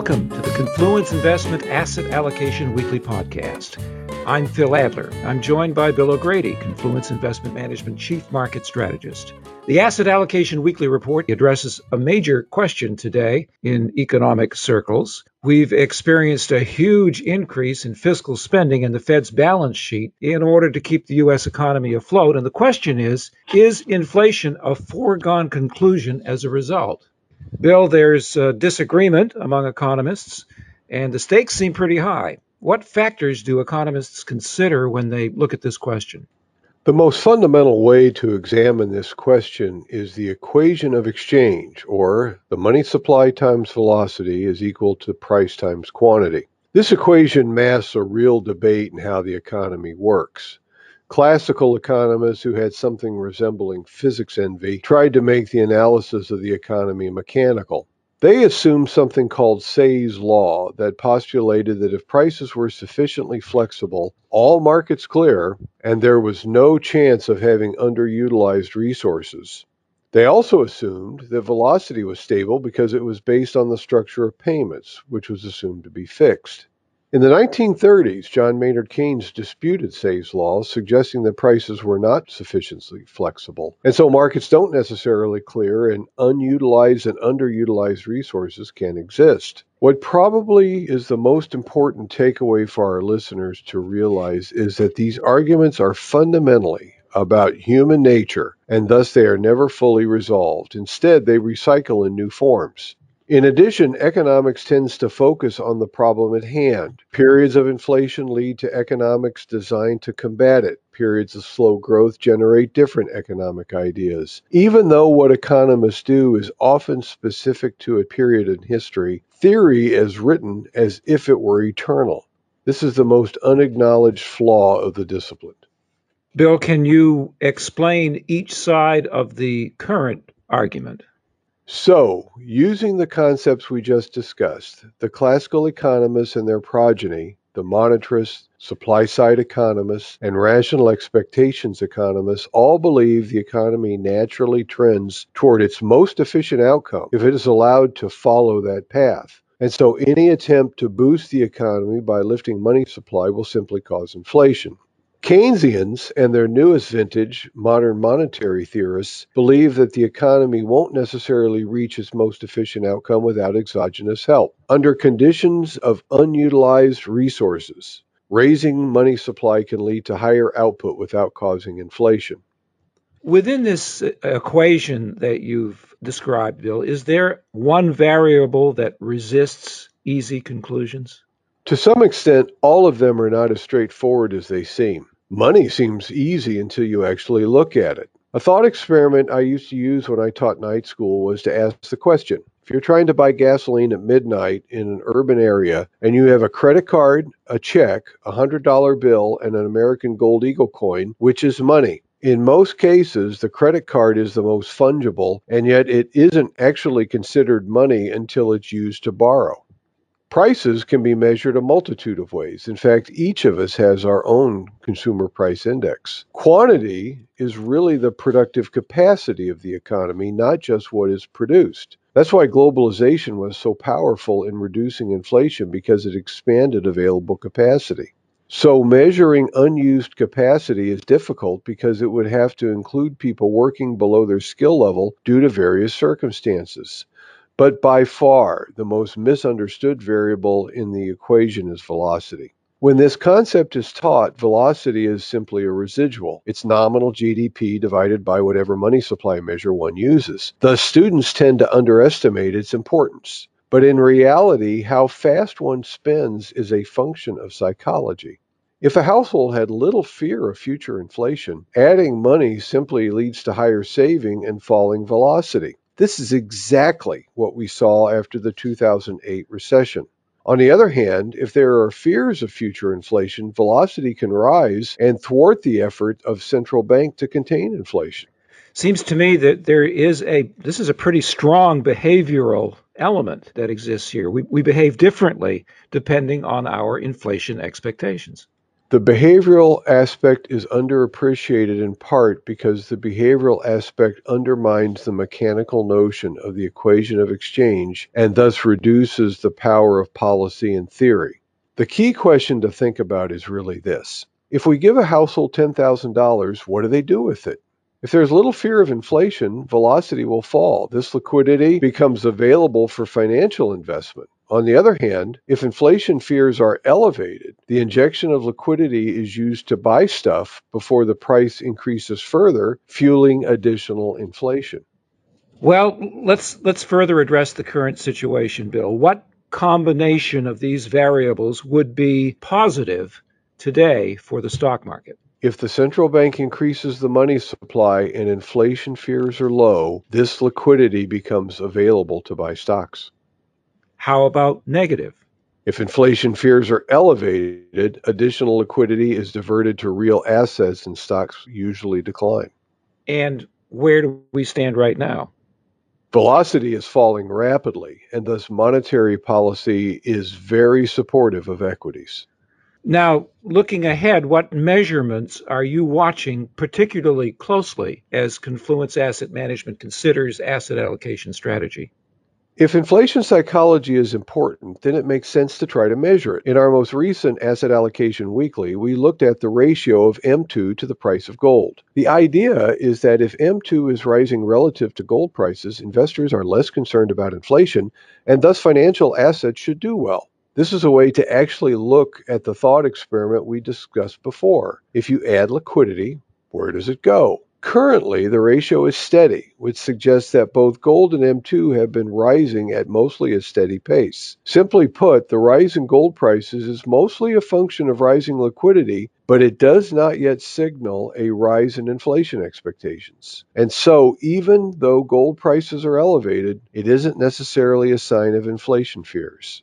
Welcome to the Confluence Investment Asset Allocation Weekly Podcast. I'm Phil Adler. I'm joined by Bill O'Grady, Confluence Investment Management Chief Market Strategist. The Asset Allocation Weekly Report addresses a major question today in economic circles. We've experienced a huge increase in fiscal spending in the Fed's balance sheet in order to keep the U.S. economy afloat. And the question is Is inflation a foregone conclusion as a result? Bill, there's disagreement among economists, and the stakes seem pretty high. What factors do economists consider when they look at this question? The most fundamental way to examine this question is the equation of exchange, or the money supply times velocity is equal to price times quantity. This equation masks a real debate in how the economy works. Classical economists who had something resembling physics envy tried to make the analysis of the economy mechanical. They assumed something called Say's law that postulated that if prices were sufficiently flexible, all markets clear, and there was no chance of having underutilized resources. They also assumed that velocity was stable because it was based on the structure of payments, which was assumed to be fixed. In the 1930s, John Maynard Keynes disputed Say's law, suggesting that prices were not sufficiently flexible, and so markets don't necessarily clear and unutilized and underutilized resources can exist. What probably is the most important takeaway for our listeners to realize is that these arguments are fundamentally about human nature, and thus they are never fully resolved. Instead, they recycle in new forms. In addition, economics tends to focus on the problem at hand. Periods of inflation lead to economics designed to combat it. Periods of slow growth generate different economic ideas. Even though what economists do is often specific to a period in history, theory is written as if it were eternal. This is the most unacknowledged flaw of the discipline. Bill, can you explain each side of the current argument? So, using the concepts we just discussed, the classical economists and their progeny, the monetarists, supply side economists, and rational expectations economists all believe the economy naturally trends toward its most efficient outcome if it is allowed to follow that path. And so any attempt to boost the economy by lifting money supply will simply cause inflation. Keynesians and their newest vintage, modern monetary theorists, believe that the economy won't necessarily reach its most efficient outcome without exogenous help. Under conditions of unutilized resources, raising money supply can lead to higher output without causing inflation. Within this uh, equation that you've described, Bill, is there one variable that resists easy conclusions? To some extent, all of them are not as straightforward as they seem. Money seems easy until you actually look at it. A thought experiment I used to use when I taught night school was to ask the question if you're trying to buy gasoline at midnight in an urban area and you have a credit card, a check, a $100 bill, and an American Gold Eagle coin, which is money? In most cases, the credit card is the most fungible, and yet it isn't actually considered money until it's used to borrow. Prices can be measured a multitude of ways. In fact, each of us has our own consumer price index. Quantity is really the productive capacity of the economy, not just what is produced. That's why globalization was so powerful in reducing inflation because it expanded available capacity. So, measuring unused capacity is difficult because it would have to include people working below their skill level due to various circumstances. But by far, the most misunderstood variable in the equation is velocity. When this concept is taught, velocity is simply a residual. It's nominal GDP divided by whatever money supply measure one uses. Thus, students tend to underestimate its importance. But in reality, how fast one spends is a function of psychology. If a household had little fear of future inflation, adding money simply leads to higher saving and falling velocity. This is exactly what we saw after the 2008 recession. On the other hand, if there are fears of future inflation, velocity can rise and thwart the effort of central bank to contain inflation. Seems to me that there is a this is a pretty strong behavioral element that exists here. We, we behave differently depending on our inflation expectations. The behavioral aspect is underappreciated in part because the behavioral aspect undermines the mechanical notion of the equation of exchange and thus reduces the power of policy and theory. The key question to think about is really this. If we give a household $10,000, what do they do with it? If there's little fear of inflation, velocity will fall. This liquidity becomes available for financial investment. On the other hand, if inflation fears are elevated, the injection of liquidity is used to buy stuff before the price increases further, fueling additional inflation. Well, let's let's further address the current situation, Bill. What combination of these variables would be positive today for the stock market? If the central bank increases the money supply and inflation fears are low, this liquidity becomes available to buy stocks. How about negative? If inflation fears are elevated, additional liquidity is diverted to real assets and stocks usually decline. And where do we stand right now? Velocity is falling rapidly, and thus monetary policy is very supportive of equities. Now, looking ahead, what measurements are you watching particularly closely as Confluence Asset Management considers asset allocation strategy? If inflation psychology is important, then it makes sense to try to measure it. In our most recent Asset Allocation Weekly, we looked at the ratio of M2 to the price of gold. The idea is that if M2 is rising relative to gold prices, investors are less concerned about inflation, and thus financial assets should do well. This is a way to actually look at the thought experiment we discussed before. If you add liquidity, where does it go? Currently, the ratio is steady, which suggests that both gold and M2 have been rising at mostly a steady pace. Simply put, the rise in gold prices is mostly a function of rising liquidity, but it does not yet signal a rise in inflation expectations. And so, even though gold prices are elevated, it isn't necessarily a sign of inflation fears.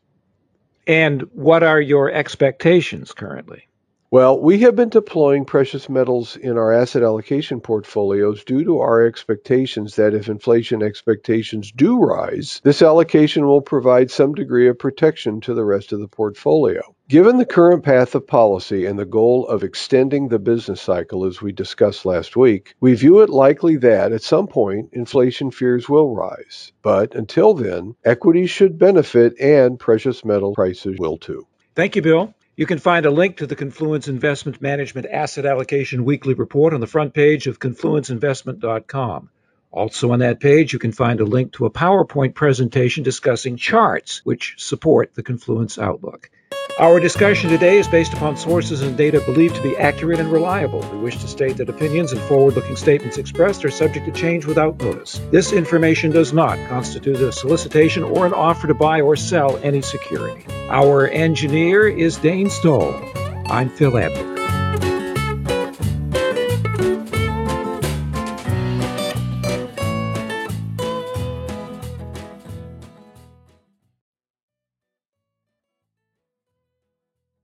And what are your expectations currently? Well, we have been deploying precious metals in our asset allocation portfolios due to our expectations that if inflation expectations do rise, this allocation will provide some degree of protection to the rest of the portfolio. Given the current path of policy and the goal of extending the business cycle as we discussed last week, we view it likely that at some point inflation fears will rise. But until then, equities should benefit and precious metal prices will too. Thank you, Bill. You can find a link to the Confluence Investment Management Asset Allocation Weekly Report on the front page of confluenceinvestment.com. Also on that page, you can find a link to a PowerPoint presentation discussing charts which support the Confluence Outlook. Our discussion today is based upon sources and data believed to be accurate and reliable. We wish to state that opinions and forward looking statements expressed are subject to change without notice. This information does not constitute a solicitation or an offer to buy or sell any security. Our engineer is Dane Stoll. I'm Phil Adler.